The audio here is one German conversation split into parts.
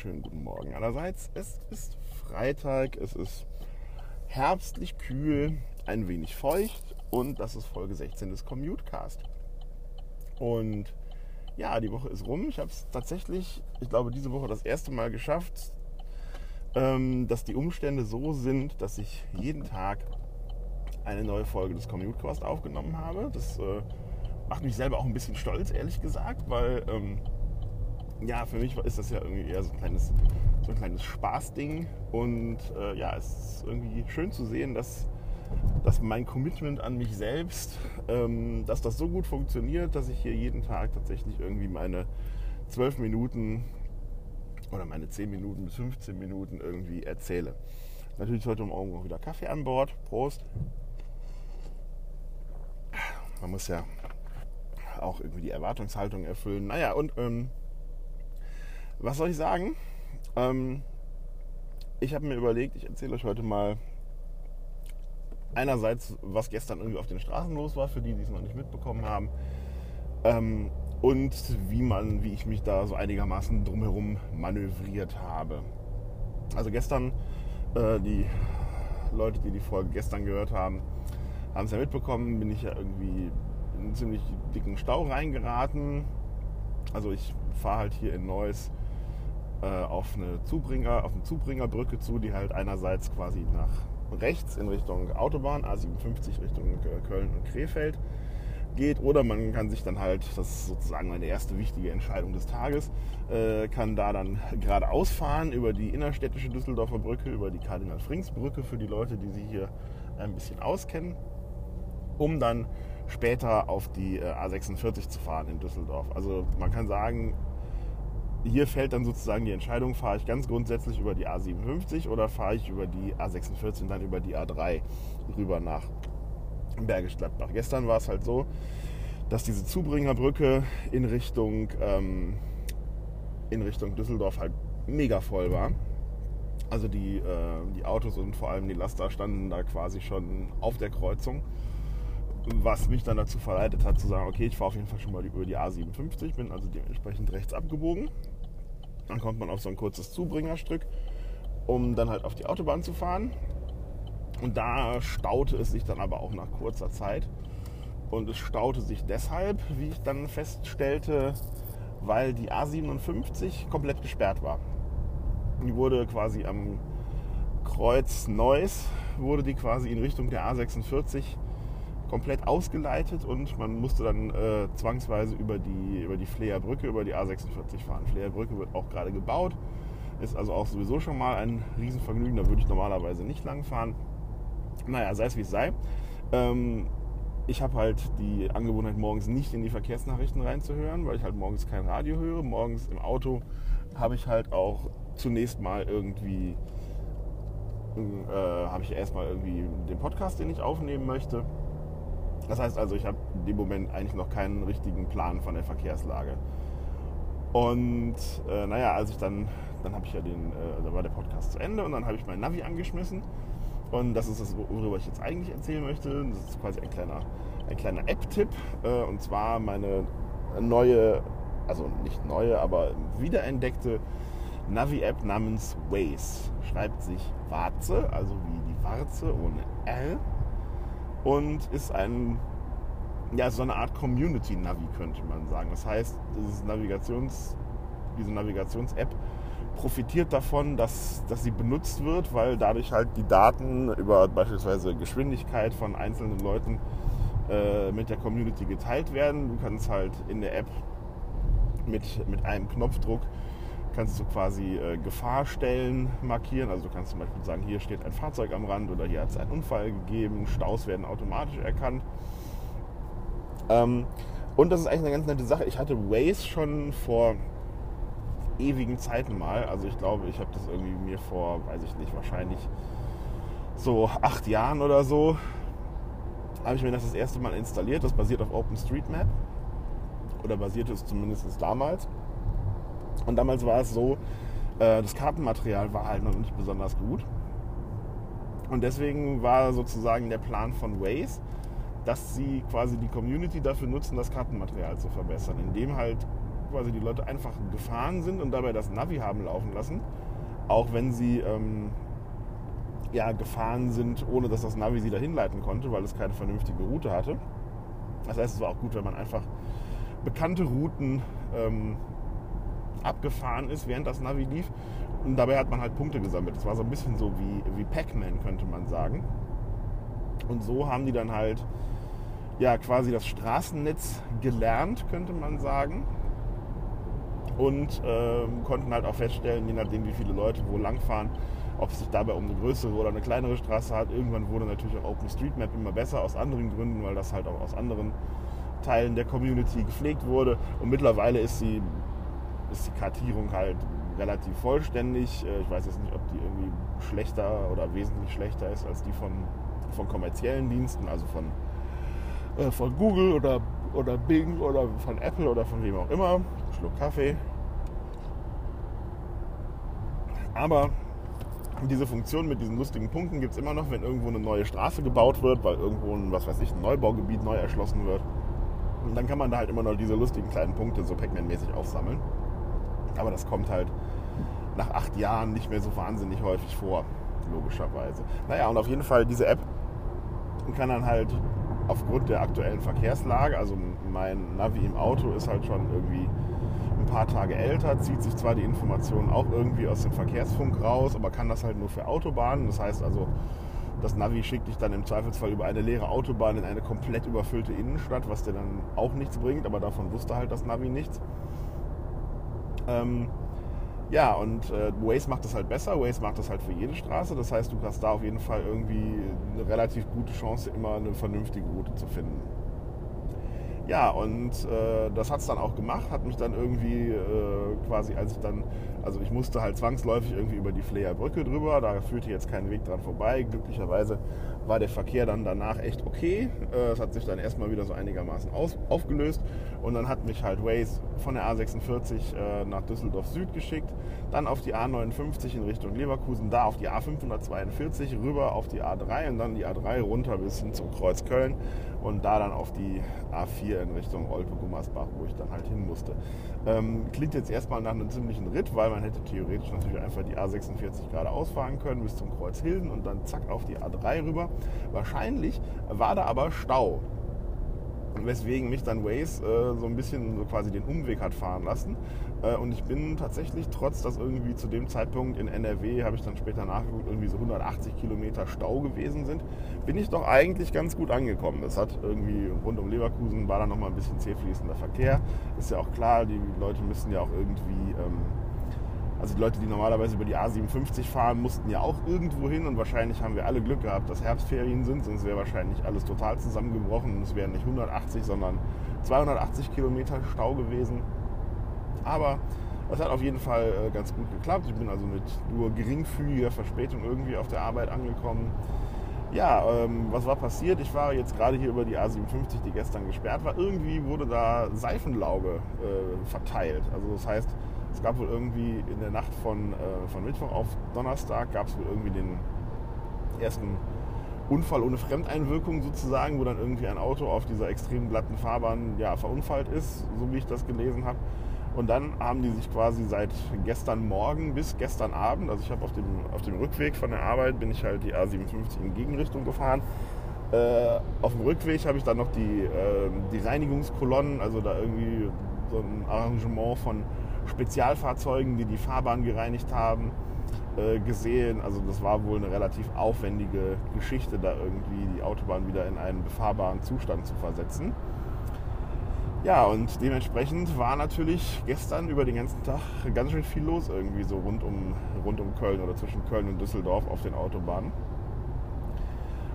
wunderschönen guten Morgen. Allerseits, es ist Freitag, es ist herbstlich kühl, ein wenig feucht und das ist Folge 16 des Commutecast. Und ja, die Woche ist rum. Ich habe es tatsächlich, ich glaube, diese Woche das erste Mal geschafft, ähm, dass die Umstände so sind, dass ich jeden Tag eine neue Folge des Commutecast aufgenommen habe. Das äh, macht mich selber auch ein bisschen stolz, ehrlich gesagt, weil ähm, ja, für mich ist das ja irgendwie eher so ein kleines, so ein kleines Spaßding. Und äh, ja, es ist irgendwie schön zu sehen, dass, dass mein Commitment an mich selbst, ähm, dass das so gut funktioniert, dass ich hier jeden Tag tatsächlich irgendwie meine zwölf Minuten oder meine 10 Minuten bis 15 Minuten irgendwie erzähle. Natürlich heute Morgen auch wieder Kaffee an Bord. Prost. Man muss ja auch irgendwie die Erwartungshaltung erfüllen. Naja, und ähm, was soll ich sagen? Ähm, ich habe mir überlegt, ich erzähle euch heute mal einerseits, was gestern irgendwie auf den Straßen los war, für die, die es noch nicht mitbekommen haben. Ähm, und wie man, wie ich mich da so einigermaßen drumherum manövriert habe. Also gestern, äh, die Leute, die die Folge gestern gehört haben, haben es ja mitbekommen, bin ich ja irgendwie in einen ziemlich dicken Stau reingeraten. Also ich fahre halt hier in Neuss äh, auf eine Zubringer, auf eine Zubringerbrücke zu, die halt einerseits quasi nach rechts in Richtung Autobahn, A57 Richtung äh, Köln und Krefeld geht. Oder man kann sich dann halt, das ist sozusagen meine erste wichtige Entscheidung des Tages, äh, kann da dann geradeaus fahren über die innerstädtische Düsseldorfer Brücke, über die Kardinal-Frings-Brücke für die Leute, die sich hier ein bisschen auskennen, um dann später auf die äh, A46 zu fahren in Düsseldorf. Also man kann sagen, hier fällt dann sozusagen die Entscheidung, fahre ich ganz grundsätzlich über die A57 oder fahre ich über die A46 und dann über die A3 rüber nach Bergisch Gladbach. Gestern war es halt so, dass diese Zubringerbrücke in Richtung, ähm, in Richtung Düsseldorf halt mega voll war. Also die, äh, die Autos und vor allem die Laster standen da quasi schon auf der Kreuzung was mich dann dazu verleitet hat zu sagen, okay, ich fahre auf jeden Fall schon mal über die A57, bin also dementsprechend rechts abgebogen. Dann kommt man auf so ein kurzes Zubringerstück, um dann halt auf die Autobahn zu fahren. Und da staute es sich dann aber auch nach kurzer Zeit. Und es staute sich deshalb, wie ich dann feststellte, weil die A57 komplett gesperrt war. Die wurde quasi am Kreuz Neuss, wurde die quasi in Richtung der A46 komplett ausgeleitet und man musste dann äh, zwangsweise über die, über die Fleer Brücke, über die A46 fahren. Fleer Brücke wird auch gerade gebaut, ist also auch sowieso schon mal ein Riesenvergnügen, da würde ich normalerweise nicht lang fahren. Naja, sei es wie es sei. Ähm, ich habe halt die Angewohnheit, morgens nicht in die Verkehrsnachrichten reinzuhören, weil ich halt morgens kein Radio höre. Morgens im Auto habe ich halt auch zunächst mal irgendwie, äh, habe ich erstmal irgendwie den Podcast, den ich aufnehmen möchte. Das heißt also, ich habe in dem Moment eigentlich noch keinen richtigen Plan von der Verkehrslage. Und äh, naja, als ich dann, dann habe ich ja den, äh, da war der Podcast zu Ende und dann habe ich mein Navi angeschmissen. Und das ist das, worüber ich jetzt eigentlich erzählen möchte. Das ist quasi ein kleiner, ein kleiner App-Tipp. Äh, und zwar meine neue, also nicht neue, aber wiederentdeckte Navi-App namens Waze. Schreibt sich Warze, also wie die Warze ohne R und ist ein, ja, so eine Art Community-Navi, könnte man sagen. Das heißt, dieses Navigations, diese Navigations-App profitiert davon, dass, dass sie benutzt wird, weil dadurch halt die Daten über beispielsweise Geschwindigkeit von einzelnen Leuten äh, mit der Community geteilt werden. Du kannst halt in der App mit, mit einem Knopfdruck kannst du quasi äh, Gefahrstellen markieren. Also du kannst zum Beispiel sagen, hier steht ein Fahrzeug am Rand oder hier hat es einen Unfall gegeben. Staus werden automatisch erkannt. Ähm, und das ist eigentlich eine ganz nette Sache. Ich hatte Waze schon vor ewigen Zeiten mal. Also ich glaube, ich habe das irgendwie mir vor, weiß ich nicht, wahrscheinlich so acht Jahren oder so, habe ich mir das das erste Mal installiert. Das basiert auf OpenStreetMap. Oder basierte es zumindest damals. Und damals war es so, äh, das Kartenmaterial war halt noch nicht besonders gut. Und deswegen war sozusagen der Plan von Waze, dass sie quasi die Community dafür nutzen, das Kartenmaterial zu verbessern, indem halt quasi die Leute einfach gefahren sind und dabei das Navi haben laufen lassen, auch wenn sie ähm, ja, gefahren sind, ohne dass das Navi sie dahin leiten konnte, weil es keine vernünftige Route hatte. Das heißt, es war auch gut, wenn man einfach bekannte Routen ähm, abgefahren ist, während das Navi lief. Und dabei hat man halt Punkte gesammelt. Das war so ein bisschen so wie, wie Pac-Man, könnte man sagen. Und so haben die dann halt ja quasi das Straßennetz gelernt, könnte man sagen. Und ähm, konnten halt auch feststellen, je nachdem wie viele Leute wo langfahren, ob es sich dabei um eine größere oder eine kleinere Straße hat. Irgendwann wurde natürlich auch OpenStreetMap immer besser aus anderen Gründen, weil das halt auch aus anderen Teilen der Community gepflegt wurde. Und mittlerweile ist die, ist die Kartierung halt relativ vollständig. Äh, ich weiß jetzt nicht, ob die irgendwie schlechter oder wesentlich schlechter ist als die von, von kommerziellen Diensten, also von äh, von Google oder, oder Bing oder von Apple oder von wem auch immer. Schluck Kaffee. Aber diese Funktion mit diesen lustigen Punkten gibt es immer noch, wenn irgendwo eine neue Straße gebaut wird, weil irgendwo ein, was weiß ich, ein Neubaugebiet neu erschlossen wird. Und dann kann man da halt immer noch diese lustigen kleinen Punkte so Pac-Man-mäßig aufsammeln. Aber das kommt halt nach acht Jahren nicht mehr so wahnsinnig häufig vor, logischerweise. Naja, und auf jeden Fall diese App kann dann halt aufgrund der aktuellen Verkehrslage, also mein Navi im Auto ist halt schon irgendwie ein paar Tage älter, zieht sich zwar die Informationen auch irgendwie aus dem Verkehrsfunk raus, aber kann das halt nur für Autobahnen. Das heißt also, das Navi schickt dich dann im Zweifelsfall über eine leere Autobahn in eine komplett überfüllte Innenstadt, was dir dann auch nichts bringt, aber davon wusste halt das Navi nichts. Ähm, ja, und äh, Waze macht das halt besser. Waze macht das halt für jede Straße. Das heißt, du hast da auf jeden Fall irgendwie eine relativ gute Chance, immer eine vernünftige Route zu finden. Ja, und äh, das hat es dann auch gemacht, hat mich dann irgendwie äh, quasi, als ich dann, also ich musste halt zwangsläufig irgendwie über die Fleer Brücke drüber, da führte jetzt kein Weg dran vorbei. Glücklicherweise war der Verkehr dann danach echt okay. Äh, es hat sich dann erstmal wieder so einigermaßen aus, aufgelöst und dann hat mich halt Waze von der A46 äh, nach Düsseldorf Süd geschickt, dann auf die A59 in Richtung Leverkusen, da auf die A542 rüber auf die A3 und dann die A3 runter bis hin zum Kreuz Köln und da dann auf die A4 in Richtung Olpe-Gummersbach, wo ich dann halt hin musste. Ähm, klingt jetzt erstmal nach einem ziemlichen Ritt, weil man hätte theoretisch natürlich einfach die A46 geradeaus fahren können bis zum Kreuz Hilden und dann zack auf die A3 rüber. Wahrscheinlich war da aber Stau weswegen mich dann Waze äh, so ein bisschen so quasi den Umweg hat fahren lassen. Äh, und ich bin tatsächlich, trotz dass irgendwie zu dem Zeitpunkt in NRW, habe ich dann später nachgeguckt, irgendwie so 180 Kilometer Stau gewesen sind, bin ich doch eigentlich ganz gut angekommen. Das hat irgendwie rund um Leverkusen war da nochmal ein bisschen zäh fließender Verkehr. Ist ja auch klar, die Leute müssen ja auch irgendwie... Ähm, also die Leute, die normalerweise über die A57 fahren, mussten ja auch irgendwo hin und wahrscheinlich haben wir alle Glück gehabt, dass Herbstferien sind, sonst wäre wahrscheinlich alles total zusammengebrochen und es wären nicht 180, sondern 280 Kilometer Stau gewesen. Aber es hat auf jeden Fall äh, ganz gut geklappt. Ich bin also mit nur geringfügiger Verspätung irgendwie auf der Arbeit angekommen. Ja, ähm, was war passiert? Ich war jetzt gerade hier über die A57, die gestern gesperrt war. Irgendwie wurde da Seifenlauge äh, verteilt. Also das heißt, es gab wohl irgendwie in der Nacht von, äh, von Mittwoch auf Donnerstag gab es wohl irgendwie den ersten Unfall ohne Fremdeinwirkung sozusagen, wo dann irgendwie ein Auto auf dieser extrem glatten Fahrbahn ja, verunfallt ist, so wie ich das gelesen habe. Und dann haben die sich quasi seit gestern Morgen bis gestern Abend, also ich habe auf dem, auf dem Rückweg von der Arbeit, bin ich halt die A57 in Gegenrichtung gefahren. Äh, auf dem Rückweg habe ich dann noch die, äh, die Reinigungskolonnen, also da irgendwie so ein Arrangement von Spezialfahrzeugen, die die Fahrbahn gereinigt haben, äh, gesehen. Also das war wohl eine relativ aufwendige Geschichte, da irgendwie die Autobahn wieder in einen befahrbaren Zustand zu versetzen. Ja, und dementsprechend war natürlich gestern über den ganzen Tag ganz schön viel los irgendwie so rund um, rund um Köln oder zwischen Köln und Düsseldorf auf den Autobahnen.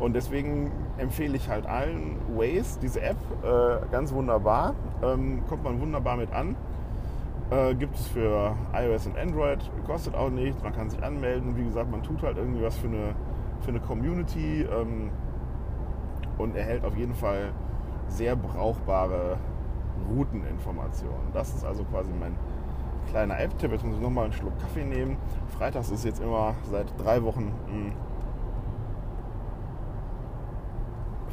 Und deswegen empfehle ich halt allen Waze, diese App, äh, ganz wunderbar. Ähm, kommt man wunderbar mit an. Äh, gibt es für iOS und Android, kostet auch nichts, man kann sich anmelden. Wie gesagt, man tut halt irgendwie was für eine, für eine Community ähm, und erhält auf jeden Fall sehr brauchbare Routeninformationen. Das ist also quasi mein kleiner App-Tipp. Jetzt muss ich nochmal einen Schluck Kaffee nehmen. Freitags ist jetzt immer seit drei Wochen. Mh, hm,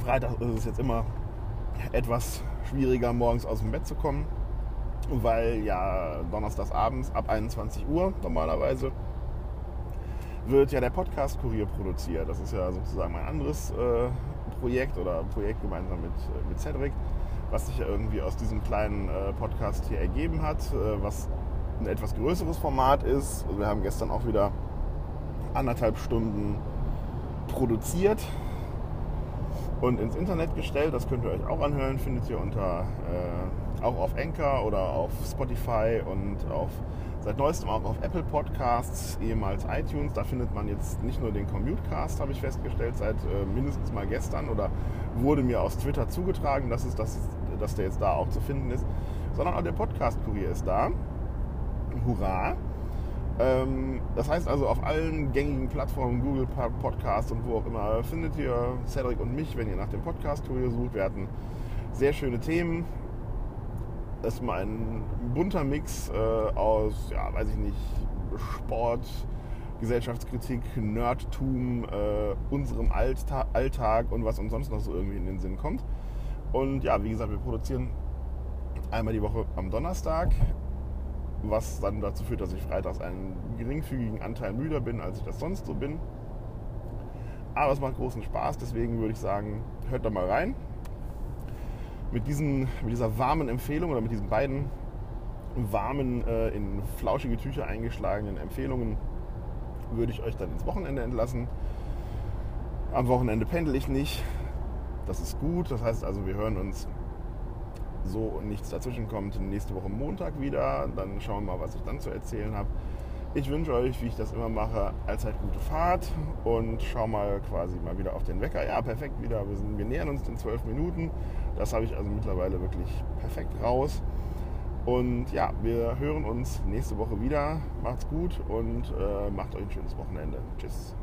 Freitag ist es jetzt immer etwas schwieriger, morgens aus dem Bett zu kommen. Weil ja donnerstags abends ab 21 Uhr normalerweise wird ja der Podcast Kurier produziert. Das ist ja sozusagen mein anderes äh, Projekt oder Projekt gemeinsam mit, äh, mit Cedric, was sich ja irgendwie aus diesem kleinen äh, Podcast hier ergeben hat, äh, was ein etwas größeres Format ist. Wir haben gestern auch wieder anderthalb Stunden produziert und ins Internet gestellt. Das könnt ihr euch auch anhören, findet ihr unter äh, auch auf Anchor oder auf Spotify und auf seit neuestem auch auf Apple Podcasts, ehemals iTunes. Da findet man jetzt nicht nur den Commutecast, habe ich festgestellt, seit äh, mindestens mal gestern oder wurde mir aus Twitter zugetragen, dass, es, dass, dass der jetzt da auch zu finden ist, sondern auch der Podcast-Kurier ist da. Hurra! Ähm, das heißt also, auf allen gängigen Plattformen, Google Podcast und wo auch immer, findet ihr Cedric und mich, wenn ihr nach dem Podcast-Kurier sucht. Wir hatten sehr schöne Themen. Das ist mal ein bunter Mix äh, aus, ja, weiß ich nicht, Sport, Gesellschaftskritik, Nerdtum, äh, unserem Allta Alltag und was uns sonst noch so irgendwie in den Sinn kommt. Und ja, wie gesagt, wir produzieren einmal die Woche am Donnerstag was dann dazu führt, dass ich freitags einen geringfügigen Anteil müder bin, als ich das sonst so bin. Aber es macht großen Spaß, deswegen würde ich sagen, hört da mal rein. Mit, diesen, mit dieser warmen Empfehlung oder mit diesen beiden warmen, äh, in flauschige Tücher eingeschlagenen Empfehlungen würde ich euch dann ins Wochenende entlassen. Am Wochenende pendel ich nicht. Das ist gut. Das heißt also, wir hören uns so und nichts dazwischen kommt, nächste Woche Montag wieder. Dann schauen wir mal, was ich dann zu erzählen habe. Ich wünsche euch, wie ich das immer mache, allzeit gute Fahrt und schau mal quasi mal wieder auf den Wecker. Ja, perfekt wieder. Wir, sind, wir nähern uns den zwölf Minuten. Das habe ich also mittlerweile wirklich perfekt raus. Und ja, wir hören uns nächste Woche wieder. Macht's gut und äh, macht euch ein schönes Wochenende. Tschüss.